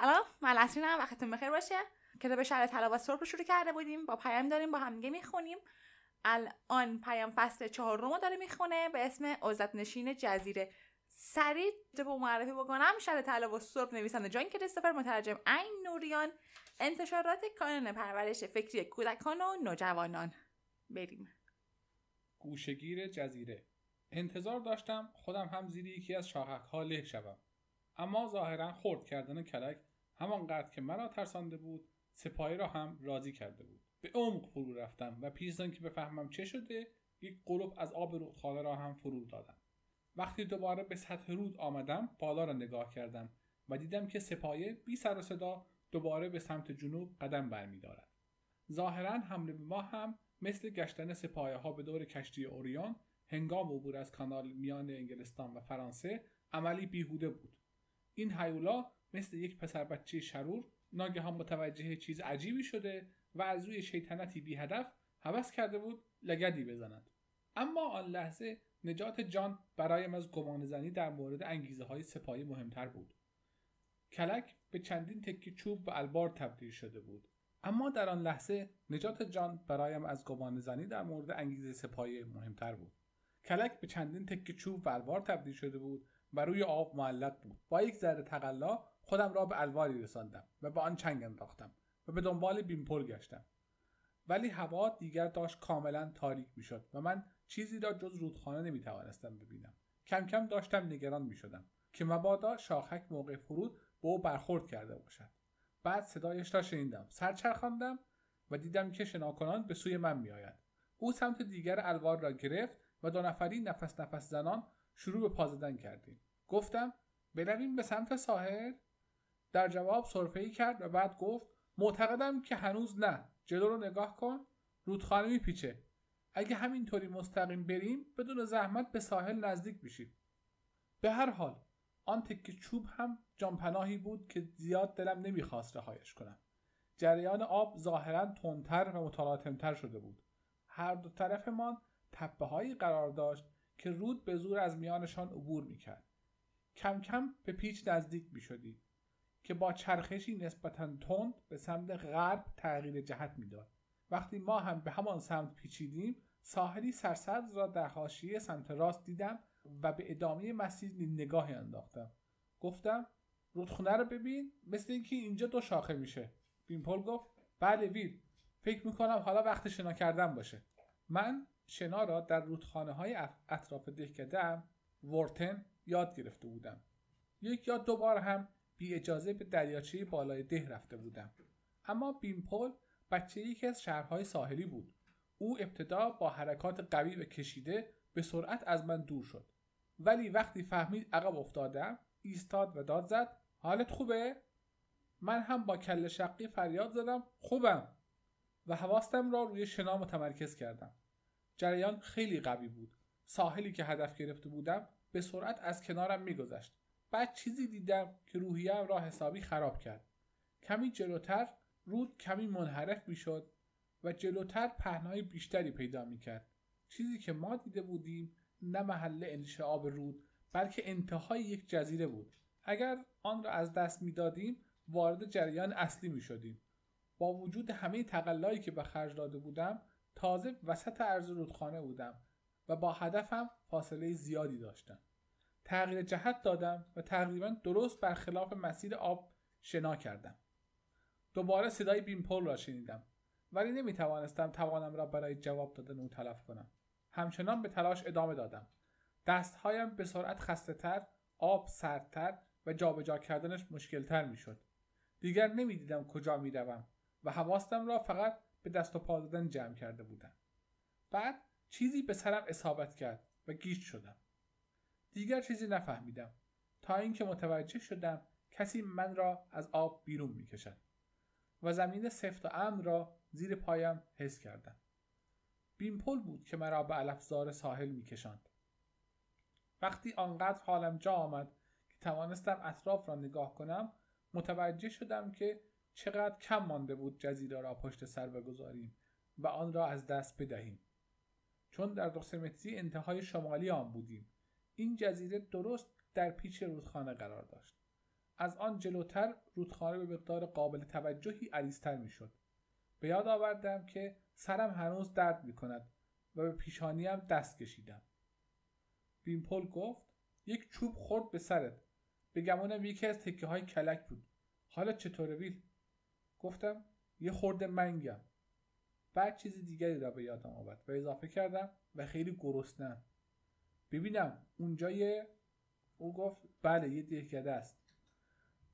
سلام من نسرینم وقتتون بخیر باشه. کتاب شهر طلا و سرخ رو شروع کرده بودیم. با پیام داریم با همدیگه می‌خونیم. الان پیام فصل چهار رو داره می‌خونه به اسم عزت نشین جزیره سریع با معرفی بکنم. شهر و سرخ نویسنده جان کریستوفر مترجم عین نوریان. انتشارات کانون پرورش فکری کودکان و نوجوانان. بریم. گوشگیر جزیره. انتظار داشتم خودم هم زیر یکی از شاخک ها له شوم. اما ظاهرا خرد کردن کلک همانقدر که مرا ترسانده بود سپاهی را هم راضی کرده بود. به عمق فرو رفتم و پیش که بفهمم چه شده یک قلوب از آب رودخانه را هم فرو دادم. وقتی دوباره به سطح رود آمدم بالا را نگاه کردم و دیدم که سپایه بی سر و صدا دوباره به سمت جنوب قدم برمیدارد. ظاهرا حمله به ما هم مثل گشتن سپایه ها به دور کشتی اوریان هنگام عبور از کانال میان انگلستان و فرانسه عملی بیهوده بود. این هیولا مثل یک پسر بچه شرور ناگهان متوجه چیز عجیبی شده و از روی شیطنتی بی هدف هوس کرده بود لگدی بزند. اما آن لحظه نجات جان برایم از گمان زنی در مورد انگیزه های سپاهی مهمتر بود. کلک به چندین تکی چوب و البار تبدیل شده بود. اما در آن لحظه نجات جان برایم از گمان زنی در مورد انگیزه سپاهی مهمتر بود. کلک به چندین تکه چوب و الوار تبدیل شده بود و روی آب معلق بود. با یک ذره تقلا خودم را به الواری رساندم و به آن چنگ انداختم و به دنبال بیمپل گشتم. ولی هوا دیگر داشت کاملا تاریک می‌شد و من چیزی را جز رودخانه نمی‌توانستم ببینم. کم کم داشتم نگران می‌شدم که مبادا شاخک موقع فرود به او برخورد کرده باشد. بعد صدایش را شنیدم سرچرخاندم و دیدم که شناکنان به سوی من میآید. او سمت دیگر الوار را گرفت و دو نفری نفس نفس زنان شروع به پا زدن کردیم. گفتم برویم به سمت ساحل؟ در جواب سرفه کرد و بعد گفت معتقدم که هنوز نه. جلو رو نگاه کن. رودخانه میپیچه. اگه همینطوری مستقیم بریم بدون زحمت به ساحل نزدیک میشیم. به هر حال آن تکه چوب هم جانپناهی بود که زیاد دلم نمی‌خواست رهایش کنم. جریان آب ظاهرا تندتر و متلاطمتر شده بود. هر دو طرفمان تپه هایی قرار داشت که رود به زور از میانشان عبور می‌کرد. کم کم به پیچ نزدیک می که با چرخشی نسبتا تند به سمت غرب تغییر جهت می‌داد. وقتی ما هم به همان سمت پیچیدیم ساحلی سرسبز را در حاشیه سمت راست دیدم و به ادامه مسیر نگاهی انداختم. گفتم رودخونه رو ببین مثل اینکه اینجا دو شاخه میشه. بیمپل گفت بله ویل. فکر می‌کنم حالا وقت شنا کردن باشه. من شنا را در رودخانه های اطراف دهکده ورتن یاد گرفته بودم. یک یا دو بار هم بی اجازه به دریاچه بالای ده رفته بودم. اما بیمپل بچه یکی از شهرهای ساحلی بود. او ابتدا با حرکات قوی و کشیده به سرعت از من دور شد. ولی وقتی فهمید عقب افتادم ایستاد و داد زد حالت خوبه؟ من هم با کل شقی فریاد زدم خوبم. و حواستم را روی شنا متمرکز کردم. جریان خیلی قوی بود. ساحلی که هدف گرفته بودم به سرعت از کنارم میگذشت. بعد چیزی دیدم که روحیم را حسابی خراب کرد. کمی جلوتر رود کمی منحرف می‌شد و جلوتر پهنای بیشتری پیدا می‌کرد. چیزی که ما دیده بودیم نه محل انشعاب رود بلکه انتهای یک جزیره بود. اگر آن را از دست می‌دادیم وارد جریان اصلی می شدیم. با وجود همه تقلایی که به خرج داده بودم تازه وسط عرض رودخانه بودم و با هدفم فاصله زیادی داشتم. تغییر جهت دادم و تقریبا درست برخلاف مسیر آب شنا کردم. دوباره صدای بیمپل را شنیدم ولی نمی توانستم توانم را برای جواب دادن او تلف کنم. همچنان به تلاش ادامه دادم. دستهایم به سرعت خسته تر آب سردتر و جابجا کردنش مشکلتر می‌شد. دیگر نمی‌دیدم کجا می‌روم و حواستم را فقط به دست و پا دادن جمع کرده بودم. بعد چیزی به سرم اصابت کرد و گیج شدم. دیگر چیزی نفهمیدم. تا اینکه متوجه شدم کسی من را از آب بیرون می‌کشد و زمین سفت و امن را زیر پایم حس کردم. بیمپل بود که مرا به الفزار ساحل میکشاند. وقتی آنقدر حالم جا آمد که توانستم اطراف را نگاه کنم متوجه شدم که چقدر کم مانده بود جزیره را پشت سر بگذاریم و آن را از دست بدهیم. چون در دو متری انتهای شمالی آن بودیم. این جزیره درست در پیچ رودخانه قرار داشت. از آن جلوتر رودخانه به مقدار قابل توجهی عریضتر می‌شد. به یاد آوردم که سرم هنوز درد می کند و به پیشانیم دست کشیدم. بیمپل گفت یک چوب خورد به سرت. به گمانم یکی از تکه های کلک بود. حالا چطوره ویل؟ گفتم یه خورده منگم. بعد چیز دیگری را به یادم آورد و اضافه کردم و خیلی گرسنم ببینم اونجا یه او گفت بله یه دهکده است.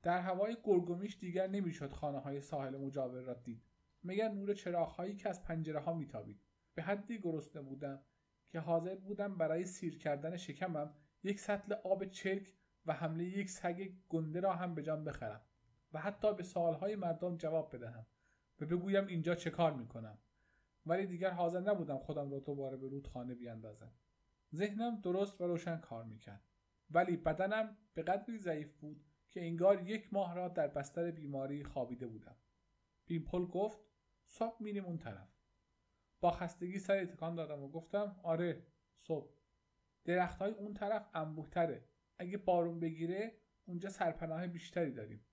در هوای گرگومیش دیگر نمی‌شد خانه های ساحل مجاور را دید. مگر نور چراغ هایی که از پنجره ها میتابید. به حدی گرسنه بودم که حاضر بودم برای سیر کردن شکمم یک سطل آب چرک و حمله یک سگ گنده را هم به جان بخرم و حتی به سوالهای مردم جواب بدهم و بگویم اینجا چه کار می‌کنم. ولی دیگر حاضر نبودم خودم را دوباره به رودخانه بیاندازم. ذهنم درست و روشن کار می‌کرد. ولی بدنم به قدری ضعیف بود که انگار یک ماه را در بستر بیماری خوابیده بودم. بیمپل گفت صبح میریم اون طرف. با خستگی سر تکان دادم و گفتم آره صبح. درخت های اون طرف انبوهتره. اگه بارون بگیره اونجا سرپناه بیشتری داریم.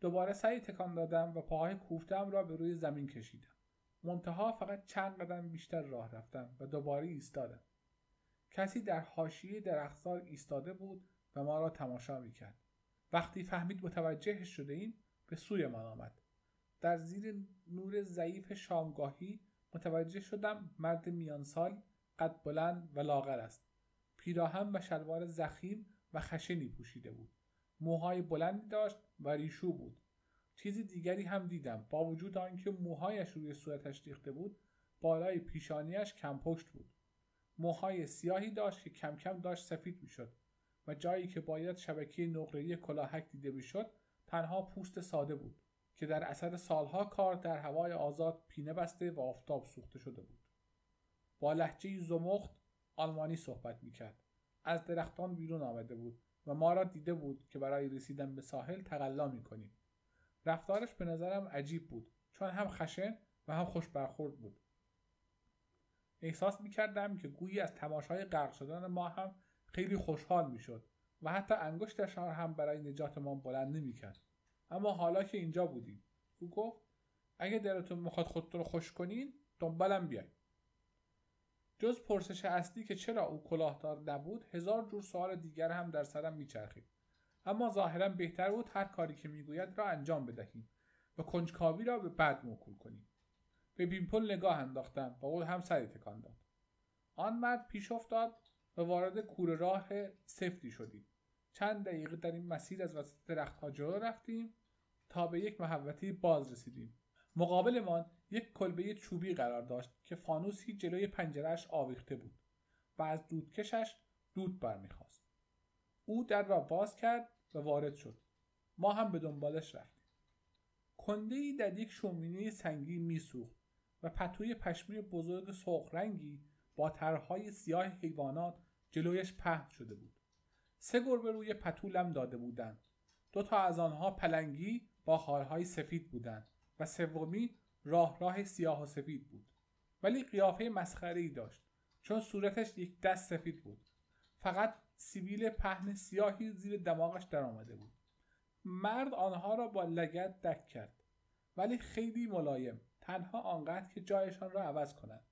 دوباره سعی تکان دادم و پاهای کوفتم را به روی زمین کشیدم. منتها فقط چند قدم بیشتر راه رفتم و دوباره ایستادم. کسی در حاشیه درختزار ایستاده بود و ما را تماشا می‌کرد. وقتی فهمید متوجه شده ایم به سوی من آمد. در زیر نور ضعیف شامگاهی متوجه شدم مرد میانسال قد بلند و لاغر است. پیراهن و شلوار زخیم و خشنی پوشیده بود. موهای بلندی داشت و ریشو بود. چیز دیگری هم دیدم. با وجود آنکه موهایش روی صورتش ریخته بود بالای پیشانیش کم پشت بود. موهای سیاهی داشت که کم کم داشت سفید می‌شد و جایی که باید شبکه نقره‌ای کلاهک دیده می‌شد تنها پوست ساده بود که در اثر سالها کار در هوای آزاد پینه بسته و آفتاب سوخته شده بود. با لحجه زمخت آلمانی صحبت می‌کرد. از درختان بیرون آمده بود و ما را دیده بود که برای رسیدن به ساحل تقلا می‌کنیم. رفتارش به نظرم عجیب بود چون هم خشن و هم خوش برخورد بود. احساس می‌کردم که گویی از تماشای غرق شدن ما هم خیلی خوشحال می‌شد و حتی انگشتش هم برای نجات ما بلند نمی‌کرد. اما حالا که اینجا بودیم او گفت اگه دلتون می‌خواد خودتون رو خوش کنین دنبالم بیاین. جز پرسش اصلی که چرا او کلاهدار نبود هزار جور سوال دیگر هم در سرم میچرخید. اما ظاهرا بهتر بود هر کاری که می‌گوید را انجام بدهیم و کنجکاوی را به بعد موکول کنیم. به بیمپل نگاه انداختم و او هم سری تکان داد. آن مرد پیش افتاد و وارد کوره راه سفتی شدیم. چند دقیقه در این مسیر از وسط درختها جلو رفتیم تا به یک محوطه باز رسیدیم. مقابلمان یک کلبه چوبی قرار داشت که فانوسی جلوی پنجرهش آویخته بود و از دودکشش دود برمیخواست. او در را باز کرد و وارد شد. ما هم به دنبالش رفتیم. کنده ای در یک شومینه سنگی میسوخت. و پتوی پشمی بزرگ سرخ رنگی با طرحهای سیاه حیوانات جلویش پهن شده بود. سه گربه روی پتولم داده بودند. دو تا از آنها پلنگی با خالهای سفید بودند و سومی راه راه سیاه و سفید بود. ولی قیافه مسخره ای داشت چون صورتش یک دست سفید بود. فقط سیبیل پهن سیاهی زیر دماغش در آمده بود. مرد آنها را با لگت دک کرد ولی خیلی ملایم. تنها آنقدر که جایشان را عوض کنند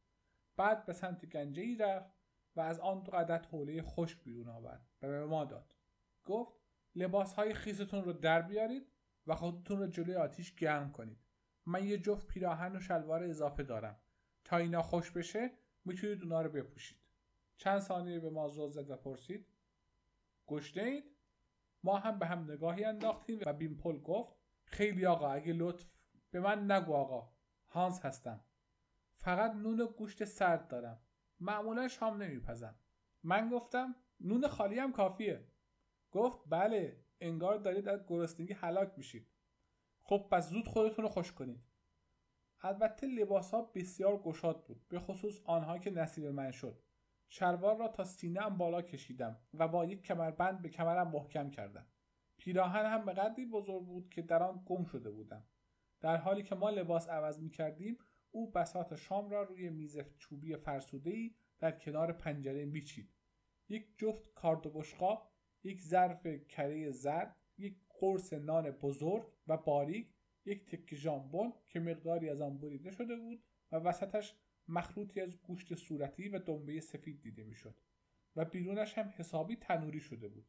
بعد به سمت گنجه ای رفت و از آن دو عدد حوله خشک بیرون آورد و به ما داد. گفت لباس های خیستون رو در بیارید و خودتون رو جلوی آتیش گرم کنید. من یه جفت پیراهن و شلوار اضافه دارم. تا اینا خوش بشه می‌تونید اونا رو بپوشید. چند ثانیه به ما زل زد و پرسید گشته اید؟ ما هم به هم نگاهی انداختیم و بیمپل گفت خیلی آقا اگه لطف به من نگو آقا. هانس هستم. فقط نون و گوشت سرد دارم. معمولا شام نمیپزم. من گفتم نون خالی هم کافیه. گفت بله انگار دارید از گرسنگی هلاک میشید. خب پس زود خودتون رو خوش کنید. البته لباس ها بسیار گشاد بود به خصوص آنها که نصیب من شد. شلوار را تا سینه ام بالا کشیدم و با یک کمربند به کمرم محکم کردم. پیراهن هم به قدری بزرگ بود که در آن گم شده بودم. در حالی که ما لباس عوض می کردیم او بسات شام را روی میز چوبی فرسوده ای در کنار پنجره میچید. یک جفت کارد و یک ظرف کره زرد یک قرص نان بزرگ و باریک یک تکه ژامبون که مقداری از آن بریده شده بود و وسطش مخلوطی از گوشت صورتی و دنبه سفید دیده می‌شد و بیرونش هم حسابی تنوری شده بود.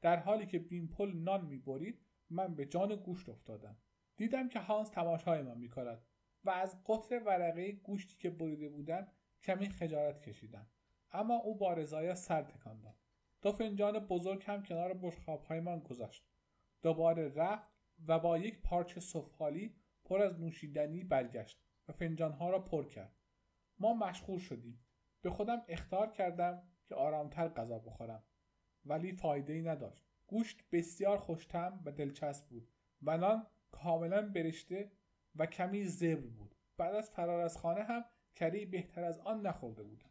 در حالی که بیمپل نان می‌برید من به جان گوشت افتادم. دیدم که هانس تماشای من می‌کند و از قطر ورقه گوشتی که بریده بودم کمی خجالت کشیدم. اما او با رضایت سر تکان داد. دو فنجان بزرگ هم کنار بشخابهایمان گذاشت دوباره رفت و با یک پارچه سفالی پر از نوشیدنی برگشت و فنجانها را پر کرد. ما مشغول شدیم. به خودم اختار کردم که آرامتر غذا بخورم. ولی فایده ای نداشت. گوشت بسیار خوشتم و دلچسب بود. و نان کاملا برشته و کمی زبر بود. بعد از فرار از خانه هم کری بهتر از آن نخورده بودم.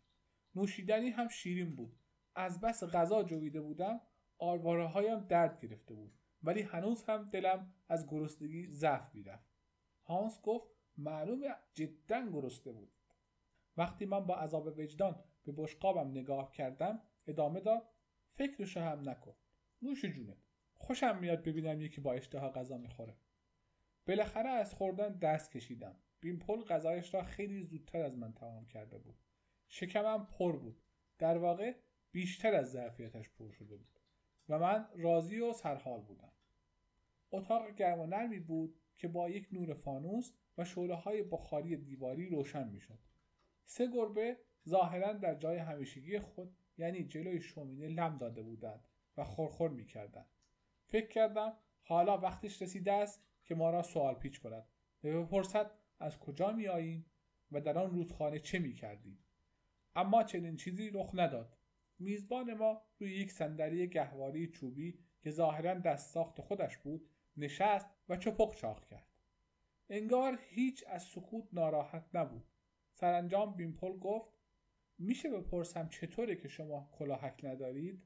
نوشیدنی هم شیرین بود. از بس غذا جویده بودم آرواره هایم درد گرفته بود. ولی هنوز هم دلم از گرسنگی ضعف می‌رفت. هانس گفت معلومه جدا گرسنه بود. وقتی من با عذاب وجدان به بشقابم نگاه کردم ادامه داد فکرشو هم نکن. نوش جونت. خوشم میاد ببینم یکی با اشتها غذا می‌خوره. بالاخره از خوردن دست کشیدم. بیمپل غذایش را خیلی زودتر از من تمام کرده بود. شکمم پر بود. در واقع بیشتر از ظرفیتش پر شده بود و من راضی و سرحال بودم. اتاق گرم و نرمی بود که با یک نور فانوس و شعله های بخاری دیواری روشن می‌شد. سه گربه ظاهرا در جای همیشگی خود یعنی جلوی شومینه لم داده بودند و خورخور می‌کردند. فکر کردم حالا وقتش رسیده است که ما را سوال پیچ کند. و بپرسد از کجا می آییم و در آن رودخانه چه می کردیم اما چنین چیزی رخ نداد. میزبان ما روی یک صندلی گهواری چوبی که ظاهرا دست ساخت خودش بود نشست و چپق چاق کرد. انگار هیچ از سکوت ناراحت نبود. سرانجام بیمپل گفت میشه بپرسم چطوره که شما کلاهک ندارید؟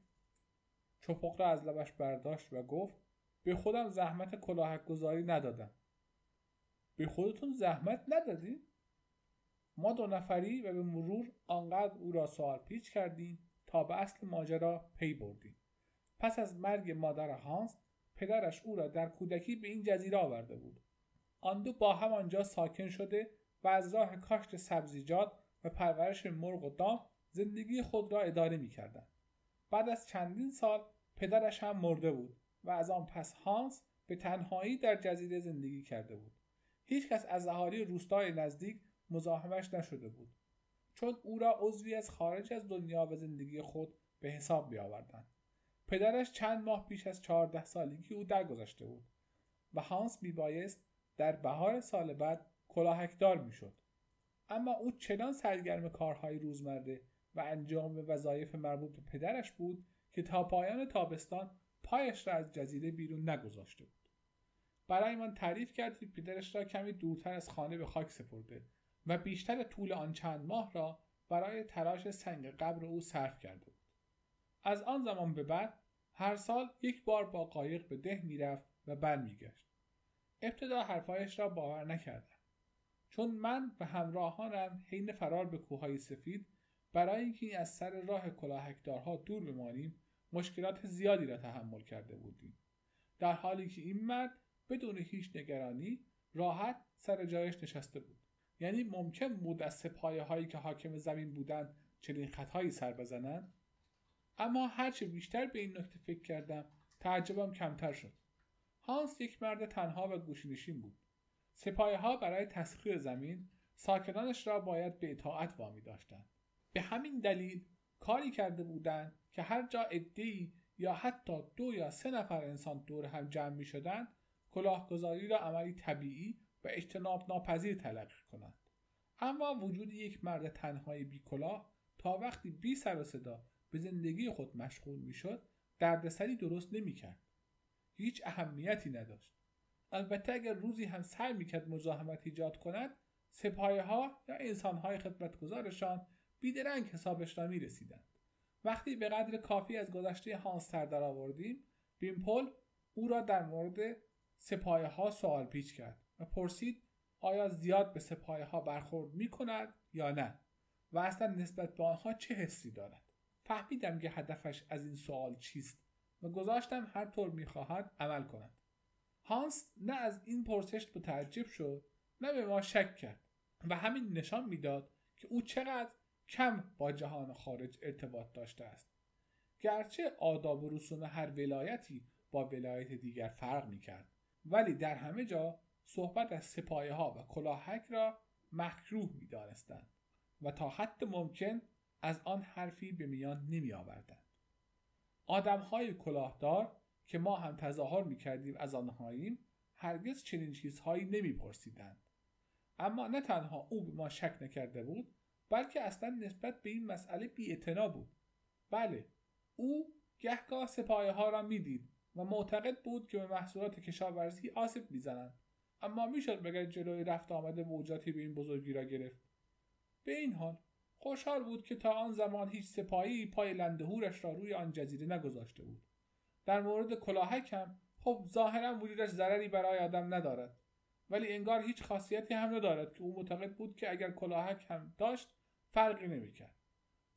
چپق را از لبش برداشت و گفت به خودم زحمت کلاهک گذاری ندادم به خودتون زحمت ندادید؟ ما دو نفری و به مرور آنقدر او را سوال پیچ کردیم تا به اصل ماجرا پی بردیم پس از مرگ مادر هانس پدرش او را در کودکی به این جزیره آورده بود آن دو با هم آنجا ساکن شده و از راه کاشت سبزیجات و پرورش مرغ و دام زندگی خود را اداره می کردن. بعد از چندین سال پدرش هم مرده بود و از آن پس هانس به تنهایی در جزیره زندگی کرده بود. هیچکس از اهالی روستای نزدیک مزاحمش نشده بود. چون او را عضوی از خارج از دنیا و زندگی خود به حساب بیاوردند پدرش چند ماه پیش از چهارده سالگی او درگذشته بود و هانس میبایست در بهار سال بعد کلاهکدار می‌شد. اما او چنان سرگرم کارهای روزمره و انجام وظایف مربوط به پدرش بود که تا پایان تابستان پایش را از جزیره بیرون نگذاشته بود. برای من تعریف کرد که پدرش را کمی دورتر از خانه به خاک سپرده و بیشتر طول آن چند ماه را برای تراش سنگ قبر او صرف کرده بود. از آن زمان به بعد هر سال یک بار با قایق به ده می‌رفت و برمیگشت. ابتدا حرفهایش را باور نکردم. چون من و همراهانم حین فرار به کوههای سفید برای اینکه از سر راه کلاهکدارها دور بمانیم مشکلات زیادی را تحمل کرده بودیم. در حالی که این مرد بدون هیچ نگرانی راحت سر جایش نشسته بود. یعنی ممکن بود از سپایه هایی که حاکم زمین بودند چنین خطایی سر بزنند. اما هرچه بیشتر به این نکته فکر کردم تعجبم کمتر شد. هانس یک مرد تنها و گوشنشین بود. سپایه ها برای تسخیر زمین ساکنانش را باید به اطاعت وامی داشتند. به همین دلیل کاری کرده بودند که هر جا ادهی یا حتی دو یا سه نفر انسان دور هم جمع می شدند کلاهگذاری را عملی طبیعی و اجتناب ناپذیر تلقی کنند. اما وجود یک مرد تنهای بی کلاه تا وقتی بی سر و صدا به زندگی خود مشغول می‌شد دردسری درست نمی‌کرد. هیچ اهمیتی نداشت. البته اگر روزی هم سعی می‌کرد مزاحمت ایجاد کند سپایه ها یا انسان های خدمتگزارشان بیدرنگ حسابش را می رسیدند. وقتی به قدر کافی از گذشته هانس سر در آوردیم بیمپل او را در مورد سپایه ها سوال پیچ کرد و پرسید آیا زیاد به سپایه ها برخورد می کند یا نه و اصلا نسبت به آنها چه حسی دارد فهمیدم که هدفش از این سوال چیست و گذاشتم هر طور می‌خواهد عمل کند هانس نه از این پرسش متعجب شد نه به ما شک کرد و همین نشان می‌داد که او چقدر کم با جهان خارج ارتباط داشته است گرچه آداب و رسوم هر ولایتی با ولایت دیگر فرق می‌کرد ولی در همه جا صحبت از سپایه ها و کلاهک را مکروه می دانستند و تا حد ممکن از آن حرفی به میان نمی آوردند. آدم های کلاهدار که ما هم تظاهر می کردیم از آنهاییم هرگز چنین چیزهایی نمی پرسیدند. اما نه تنها او به ما شک نکرده بود بلکه اصلا نسبت به این مسئله بی بود. بله او گهگاه سپایه ها را می‌دید و معتقد بود که به محصولات کشاورزی آسیب می‌زنند. اما می‌شد بگه جلوی رفت آمده موجاتی به این بزرگی را گرفت؟ به این حال خوشحال بود که تا آن زمان هیچ سپاهی پای لندهورش را روی آن جزیره نگذاشته بود. در مورد کلاهک هم خب ظاهرا وجودش ضرری برای آدم ندارد. ولی انگار هیچ خاصیتی هم ندارد که او معتقد بود که اگر کلاهک هم داشت فرقی نمی‌کرد.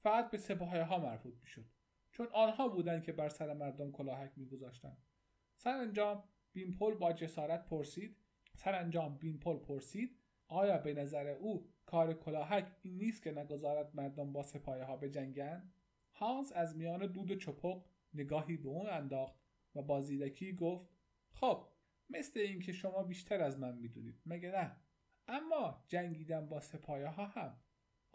فقط به سپاهی ها مربوط می‌شد. چون آنها بودند که بر سر مردم کلاهک میگذاشتند. سرانجام بیمپل با جسارت پرسید سرانجام بیمپل پرسید آیا به نظر او کار کلاهک این نیست که نگذارد مردم با سپایه ها بجنگند؟ هانس از میان دود چپق نگاهی به اون انداخت و با زیرکی گفت خب مثل اینکه شما بیشتر از من می‌دونید مگه نه؟ اما جنگیدن با سپایه ها هم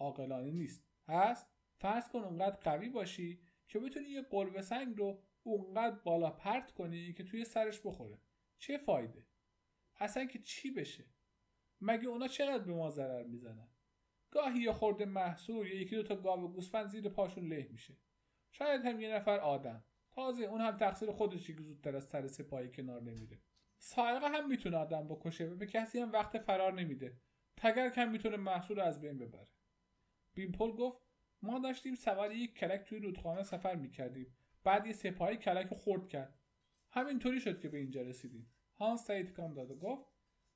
عاقلانه نیست. هست فرض کن اونقدر قوی باشی که بتونی یه قلب سنگ رو اونقدر بالا پرت کنی که توی سرش بخوره. چه فایده؟ اصلا که چی بشه؟ مگه اونا چقدر به ما ضرر می‌زنن؟ گاهی یا خورده محصول یا یکی دو تا گاو گوسفند زیر پاشون له میشه. شاید هم یه نفر آدم. تازه اون هم تقصیر خودشی که زودتر از سر سپاهی کنار نمیره. سایقه هم می‌تونه آدم بکشه و به کسی هم وقت فرار نمیده. تگرک هم می‌تونه محصول از بین ببره. بیمپل گفت ما داشتیم سوار یک کلک توی رودخانه سفر می‌کردیم. بعد یه سپاهی کلک خورد کرد. همینطوری شد که به اینجا رسیدیم. هانس تایید کام داد و گفت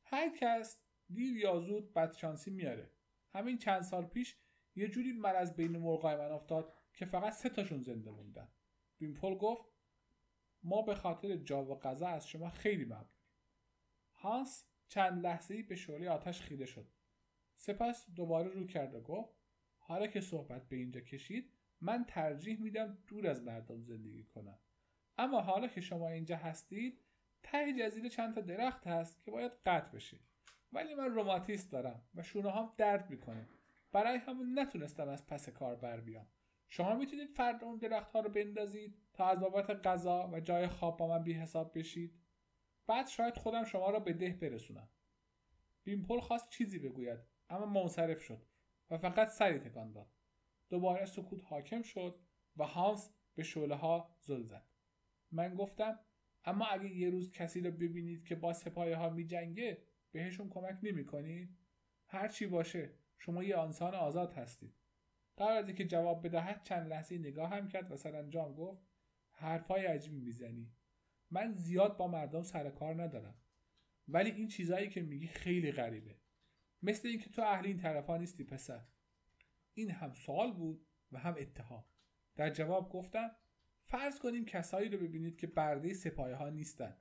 هر کس دیر یا زود بدشانسی میاره. همین چند سال پیش یه جوری مرض بین مرغای من افتاد که فقط سه تاشون زنده موندن. بیمپل گفت ما به خاطر جا و غذا از شما خیلی ممنون هانس چند لحظه به شعله آتش خیره شد. سپس دوباره رو کرد و گفت حالا که صحبت به اینجا کشید من ترجیح میدم دور از مردم زندگی کنم. اما حالا که شما اینجا هستید ته جزیره چند تا درخت هست که باید قطع بشه. ولی من روماتیست دارم و شونه هم درد می‌کنه. برای همون نتونستم از پس کار بر بیام. شما می‌تونید فرد اون درخت ها رو بندازید تا از بابت غذا و جای خواب با من بی حساب بشید. بعد شاید خودم شما را به ده برسونم. بیمپل خواست چیزی بگوید اما منصرف شد. فقط سری تکان داد. دوباره سکوت حاکم شد و هانس به شعله ها زل زد. من گفتم اما اگه یه روز کسی رو ببینید که با سپایه ها می جنگه بهشون کمک نمی کنید هر چی باشه شما یه انسان آزاد هستید. قبل از اینکه جواب بدهد چند لحظه نگاه هم کرد و سرانجام گفت حرفای عجیبی می‌زنی. من زیاد با مردم سر کار ندارم. ولی این چیزایی که میگی خیلی غریبه. مثل اینکه تو اهل این طرفا نیستی پسر. این هم سوال بود و هم اتهام. در جواب گفتم فرض کنیم کسایی رو ببینید که برده سپایه ها نیستن.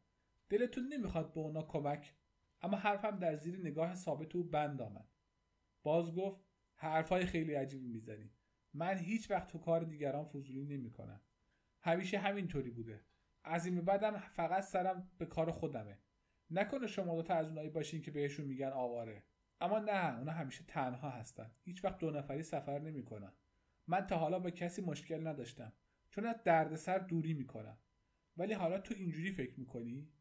دلتون نمی‌خواد به اونا کمک اما حرفم در زیر نگاه ثابت او بند آمد. باز گفت حرفای خیلی عجیبی می‌زنی. من هیچ وقت تو کار دیگران فضولی نمی‌کنم. همیشه همینطوری بوده. از این بعدم فقط سرم به کار خودمه. نکنه شما دوتا از اونایی باشین که بهشون میگن آواره. اما نه اونا همیشه تنها هستن. هیچ وقت دو نفری سفر نمی‌کنن. من تا حالا با کسی مشکل نداشتم. چون از دردسر دوری می‌کنم. ولی حالا تو اینجوری فکر می‌کنی؟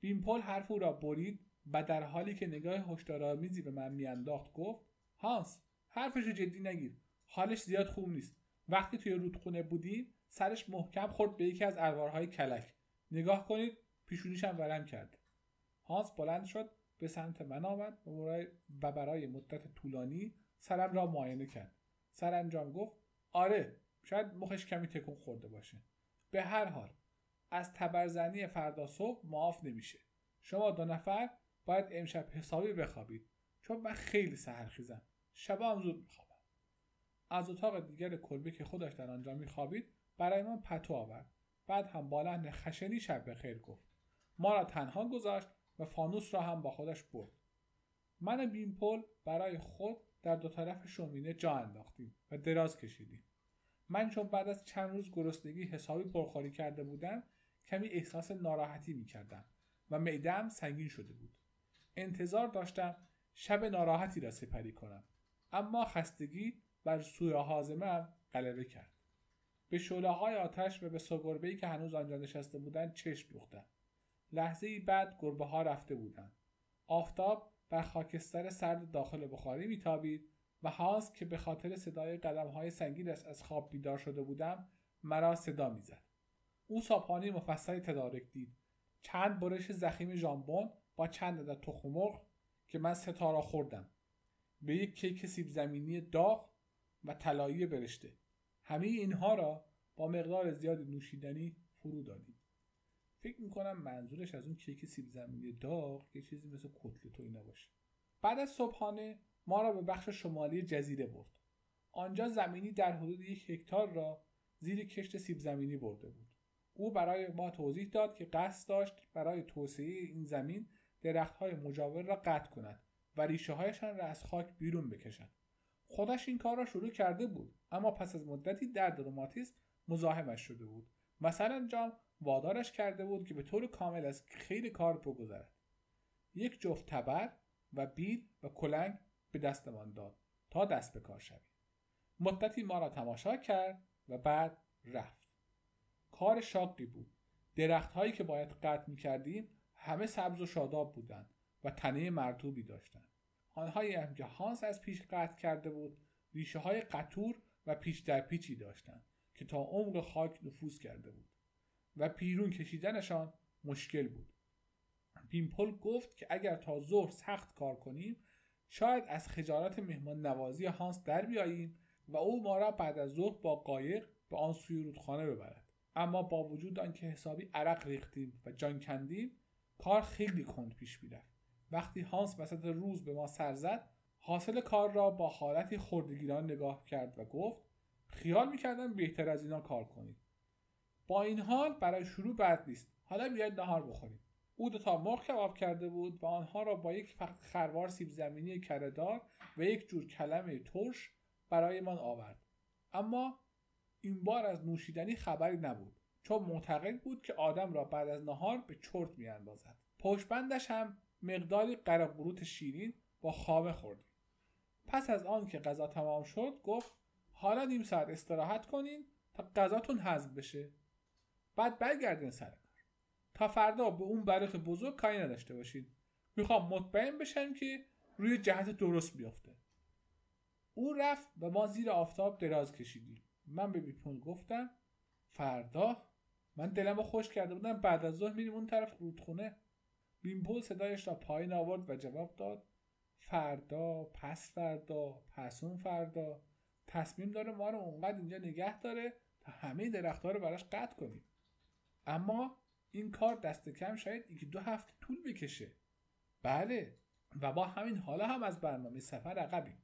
بیمپل حرف او را برید و در حالی که نگاه هشدارآمیزی به من میانداخت گفت هانس حرفش رو جدی نگیر. حالش زیاد خوب نیست. وقتی توی رودخونه بودیم سرش محکم خورد به یکی از الوارهای کلک. نگاه کنید پیشونیشم ورم کرد. هانس بلند شد به سمت من آمد و برای مدت طولانی سرم را معاینه کرد. سرانجام گفت آره شاید مخش کمی تکون خورده باشه. به هر حال از تبرزنی فردا صبح معاف نمیشه. شما دو نفر باید امشب حسابی بخوابید چون من خیلی سهرخیزم شبا هم زود میخوابم. از اتاق دیگر کلبه که خودش در آنجا میخوابید برای من پتو آورد. بعد هم با لحن خشنی شب بخیر گفت. ما را تنها گذاشت و فانوس را هم با خودش برد. من بیمپل برای خود در دو طرف شومینه جا انداختیم و دراز کشیدیم. من چون بعد از چند روز گرسنگی حسابی پرخوری کرده بودم کمی احساس ناراحتی می کردم و معدم سنگین شده بود. انتظار داشتم شب ناراحتی را سپری کنم اما خستگی بر سوی حازمه غلبه کرد. به شعله های آتش و به سگربه که هنوز آنجا نشسته بودند چشم دوختم. لحظه بعد گربه ها رفته بودند. آفتاب بر خاکستر سرد داخل بخاری میتابید و هاز که به خاطر صدای قدم های سنگینش از خواب بیدار شده بودم مرا صدا می‌زد. او صابخانه مفصلی تدارک دید. چند برش زخیم ژامبون با چند عدد تخم که من ستارا خوردم. به یک کیک سیب زمینی داغ و طلایی برشته. همه اینها را با مقدار زیاد نوشیدنی فرو دادیم. فکر می‌کنم منظورش از اون کیک سیب زمینی داغ یه چیزی مثل کتلت و اینا باشه. بعد از صبحانه ما را به بخش شمالی جزیره برد. آنجا زمینی در حدود یک هکتار را زیر کشت سیب زمینی برده بود. او برای ما توضیح داد که قصد داشت برای توسعه این زمین درختهای مجاور را قطع کند و ریشه هایشان را از خاک بیرون بکشد. خودش این کار را شروع کرده بود اما پس از مدتی درد روماتیسم مزاحمش شده بود. مثلا جام وادارش کرده بود که به طور کامل از خیلی کار بگذرد. یک جفت تبر و بیل و کلنگ به دستمان داد تا دست به کار شویم. مدتی ما را تماشا کرد و بعد رفت. کار شاقی بود. درخت هایی که باید قطع می کردیم همه سبز و شاداب بودند و تنه مرتوبی داشتند. آنهایی هم که هانس از پیش قطع کرده بود ریشه های قطور و پیش در پیچی داشتند که تا عمق خاک نفوذ کرده بود. و پیرون کشیدنشان مشکل بود. پیمپل گفت که اگر تا ظهر سخت کار کنیم شاید از خجالت مهمان نوازی هانس در بیاییم و او ما را بعد از ظهر با قایق به آن سوی رودخانه ببرد. اما با وجود آنکه حسابی عرق ریختیم و جان کندیم کار خیلی کند پیش می‌رفت. وقتی هانس وسط روز به ما سر زد حاصل کار را با حالتی خردگیران نگاه کرد و گفت خیال می‌کردم بهتر از اینا کار کنید. با این حال برای شروع بد نیست. حالا بیاید نهار بخوریم. او دو تا مرغ کباب کرده بود و آنها را با یک خروار سیب زمینی کردار و یک جور کلمه ترش برایمان آورد. اما این بار از نوشیدنی خبری نبود چون معتقد بود که آدم را بعد از نهار به چرت میاندازد. پشتبندش هم مقداری قرق شیرین با خامه خوردیم پس از آن که غذا تمام شد گفت حالا نیم ساعت استراحت کنین تا غذاتون هضم بشه. بعد برگردین سر کار. تا فردا به اون برات بزرگ کاری نداشته باشین. می‌خوام مطمئن بشم که روی جهت درست بیفته او رفت و ما زیر آفتاب دراز کشیدیم. من به بیپون گفتم فردا؟ من دلم خوش کرده بودم. بعد از ظهر میریم اون طرف رودخونه. بیمپول صدایش را پایین آورد و جواب داد فردا پس فردا پسون فردا. تصمیم داره ما رو اونقدر اینجا نگه داره تا همه درختها رو براش قطع کنیم. اما این کار دست کم شاید یکی دو هفته طول بکشه. بله. و با همین حالا هم از برنامه سفر عقبیم.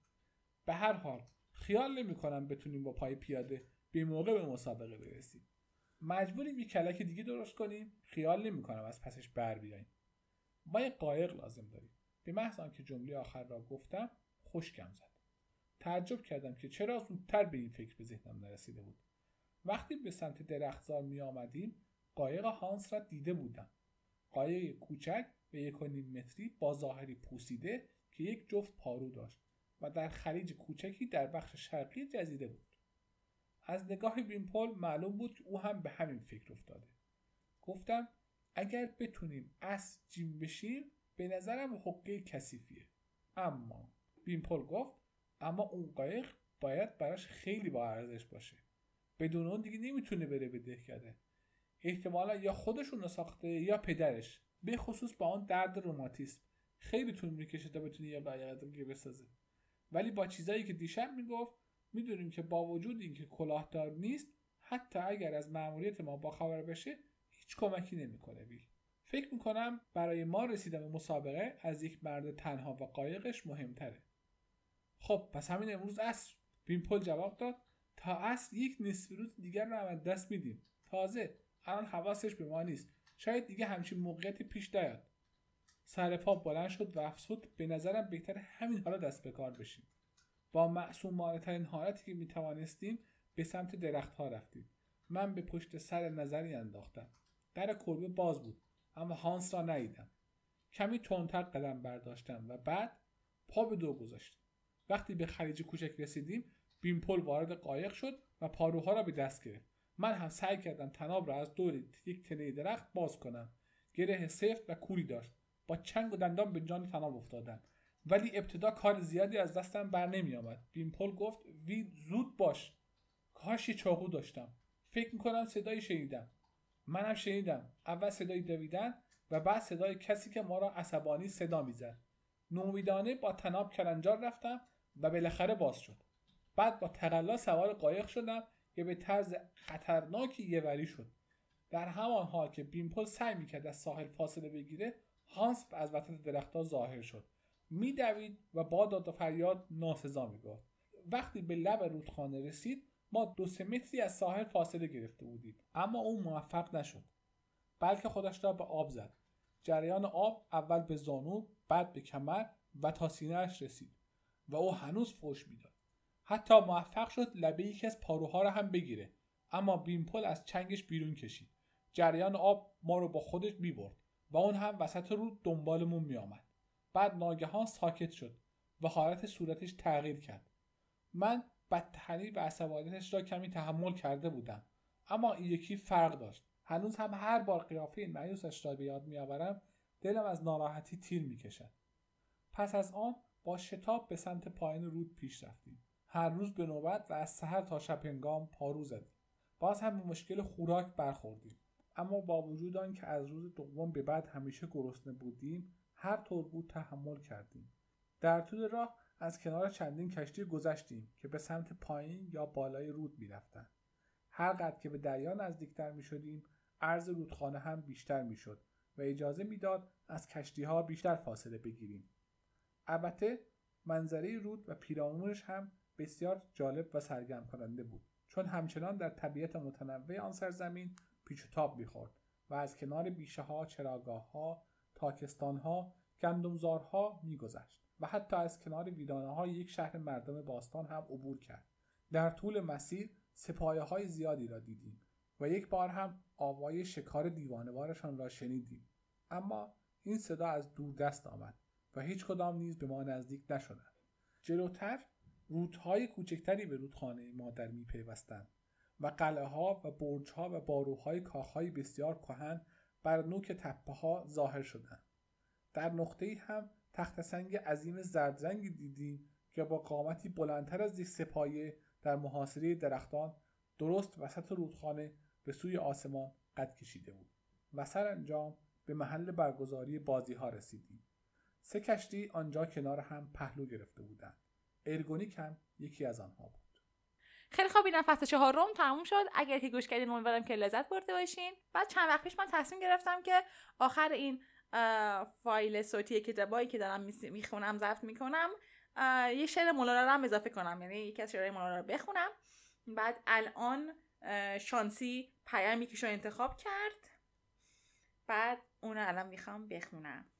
به هر حال خیال نمی کنم بتونیم با پای پیاده به موقع به مسابقه برسیم. مجبوریم یک کلک دیگه درست کنیم. خیال نمی کنم از پسش بر بیاییم. ما یک قایق لازم داریم. به محض آنکه جمله آخر را گفتم خشکم زد. تعجب کردم که چرا زودتر به این فکر به ذهنم نرسیده بود. وقتی به سمت درختزار می آمدیم قایق هانس را دیده بودم. قایق کوچک به یک و نیم متری با ظاهری پوسیده که یک جفت پارو داشت و در خلیج کوچکی در بخش شرقی جزیره بود. از نگاه بیمپل معلوم بود که او هم به همین فکر افتاده. گفتم اگر بتونیم از جیم بشیم به نظرم حقه کثیفیه. اما بیمپل گفت اما اون قایق باید براش خیلی با ارزش باشه. بدون اون دیگه نمی‌تونه بره به دهکده. احتمالا یا خودشون رو ساخته یا پدرش به خصوص با آن درد روماتیسم. خیلی طول می‌کشه تا بتونه یه قایق دیگه بسازه. ولی با چیزایی که دیشب می‌گفت می‌دونیم که با وجود اینکه کلاهدار نیست حتی اگر از مأموریت ما با خبر بشه هیچ کمکی نمی‌کنه ویل. فکر می‌کنم برای ما رسیدن به مسابقه از یک مرد تنها و قایقش مهمتره. خب پس همین امروز اصر بیمپل جواب داد. تا اصر یک نصف روز دیگر رو هم دست میدیم. تازه الان حواسش به ما نیست. شاید دیگه همچین موقعیتی پیش نیاد. سر پا بلند شد و افسود به نظرم بهتر همین حالا دست به کار بشیم. با معصوم ترین حالتی که می‌توانستیم به سمت درخت ها رفتیم. من به پشت سر نظری انداختم. در کلبه باز بود اما هانس را ندیدم. کمی تندتر قدم برداشتم و بعد پا به دو گذاشتم. وقتی به خلیج کوچک رسیدیم بیمپل وارد قایق شد و پاروها را به دست گرفت. من هم سعی کردم تناب را از دور یک تنه درخت باز کنم. گره سفت و کوری داشت. با چنگ و دندان به جان تناب افتادم. ولی ابتدا کار زیادی از دستم بر نمی آمد. بیمپل گفت وی زود باش. کاش یه چاقو داشتم. فکر می‌کنم صدایی شنیدم. منم شنیدم. اول صدای دویدن و بعد صدای کسی که ما را عصبانی صدا می‌زد. نومیدانه با تناب کلنجار رفتم و بالاخره باز شد. بعد با تقلا سوار قایق شدم که به طرز خطرناکی یه وری شد. در همان حال که بیمپل سعی می‌کرد از ساحل فاصله بگیره هانس از وسط درختها ظاهر شد. میدوید و با داد و فریاد ناسزا می‌گفت. وقتی به لب رودخانه رسید ما دو سه متری از ساحل فاصله گرفته بودیم. اما او موفق نشد. بلکه خودش را به آب زد. جریان آب اول به زانو بعد به کمر و تا سینهاش رسید و او هنوز فوش می‌داد. حتی موفق شد لبه یکی از پاروها را هم بگیره. اما بیمپل از چنگش بیرون کشید. جریان آب ما رو با خودش می‌برد و اون هم وسط رود دنبالمون میآمد. بعد ناگهان ساکت شد و حالت صورتش تغییر کرد. من بدتری و عصبانیتش را کمی تحمل کرده بودم. اما این یکی فرق داشت. هنوز هم هر بار قیافه مایوسش را به یاد میآورم دلم از ناراحتی تیر می‌کشد. پس از آن با شتاب به سمت پایین رود پیش رفتیم. هر روز به نوبت و از سحر تا شب هنگام پارو زدیم. باز هم به مشکل خوراک برخوردیم. اما با وجود آن که از روز دوم به بعد همیشه گرسنه بودیم هر طور بود تحمل کردیم. در طول راه از کنار چندین کشتی گذشتیم که به سمت پایین یا بالای رود می‌رفتند. هر قدر که به دریا نزدیکتر می شدیم عرض رودخانه هم بیشتر می شد و اجازه می‌داد از کشتی ها بیشتر فاصله بگیریم. البته منظره رود و پیرامونش هم بسیار جالب و سرگرم کننده بود. چون همچنان در طبیعت متنوع آن سرزمین پیچ و تاب می‌خورد و از کنار بیشه ها چراگاه ها تاکستان ها گندمزارها میگذشت و حتی از کنار ویرانه های یک شهر مردم باستان هم عبور کرد. در طول مسیر سپایه های زیادی را دیدیم و یک بار هم آوای شکار دیوانوارشان را شنیدیم. اما این صدا از دور دست آمد و هیچ کدام نیز به ما نزدیک نشدند. جلوتر رودهای کوچکتری به رودخانه مادر می پیوستند و قلعه ها و برج ها و باروهای کاخهای بسیار کهن بر نوک تپه ها ظاهر شدند. در نقطه هم تخت سنگ عظیم زردرنگی دیدیم که با قامتی بلندتر از یک سپایه در محاصره درختان درست وسط رودخانه به سوی آسمان قد کشیده بود و سرانجام به محل برگزاری بازی ها رسیدیم. سه کشتی آنجا کنار هم پهلو گرفته بودند. ارگونیک هم یکی از آنها بود. خیلی خوب این فصل چهارم تموم شد. اگر که گوش کردین امیدوارم که لذت برده باشین. بعد چند وقت پیش من تصمیم گرفتم که آخر این فایل صوتی کتابایی که دارم می‌خونم ضبط می‌کنم یه شعر مولانا رو اضافه کنم. یعنی یکی از شعرهای مولانا رو بخونم. بعد الان شانسی پیامی که انتخاب کرد. بعد اون الان می‌خوام بخونم.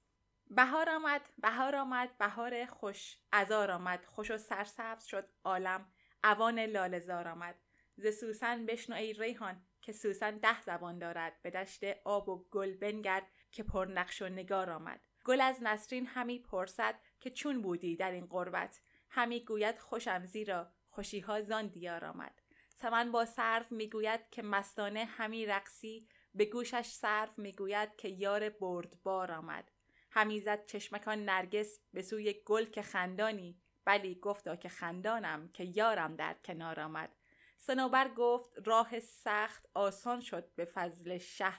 بهار آمد بهار آمد بهار خوش ازار آمد خوش و سرسبز شد عالم اوان لالزار آمد. ز سوسن بشنو ای ریحان که سوسن ده زبان دارد به دشت آب و گل بنگر که پر نقش و نگار آمد. گل از نسرین همی پرسد که چون بودی در این قربت همی گوید خوشم زیرا خوشیها زان دیار آمد. سمن با سرف می‌گوید که مستانه همی رقصی به گوشش سرف می‌گوید که یار بردبار آمد. همی زد چشمکان نرگس به سوی گل که خندانی. بلی گفتا که خندانم که یارم در کنار آمد. سنوبر گفت راه سخت آسان شد به فضل شه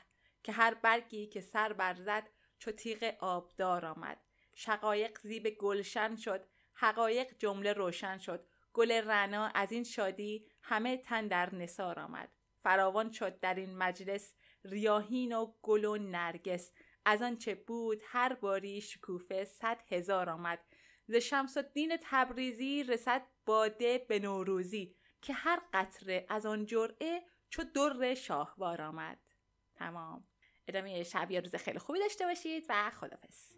که هر برگی که سر برزد چو تیغ آبدار آمد. شقایق زیب گلشن شد حقایق جمله روشن شد. گل رنا از این شادی همه تن در نسار آمد. فراوان شد در این مجلس ریاهین و گل و نرگس. از آنچه بود هر باری شکوفه صد هزار آمد. ز شمس الدین تبریزی رسد باده به نوروزی که هر قطره از آن جرعه چو در شاهوار آمد. تمام. ادامه شب یا روز خیلی خوبی داشته باشید و خدافظ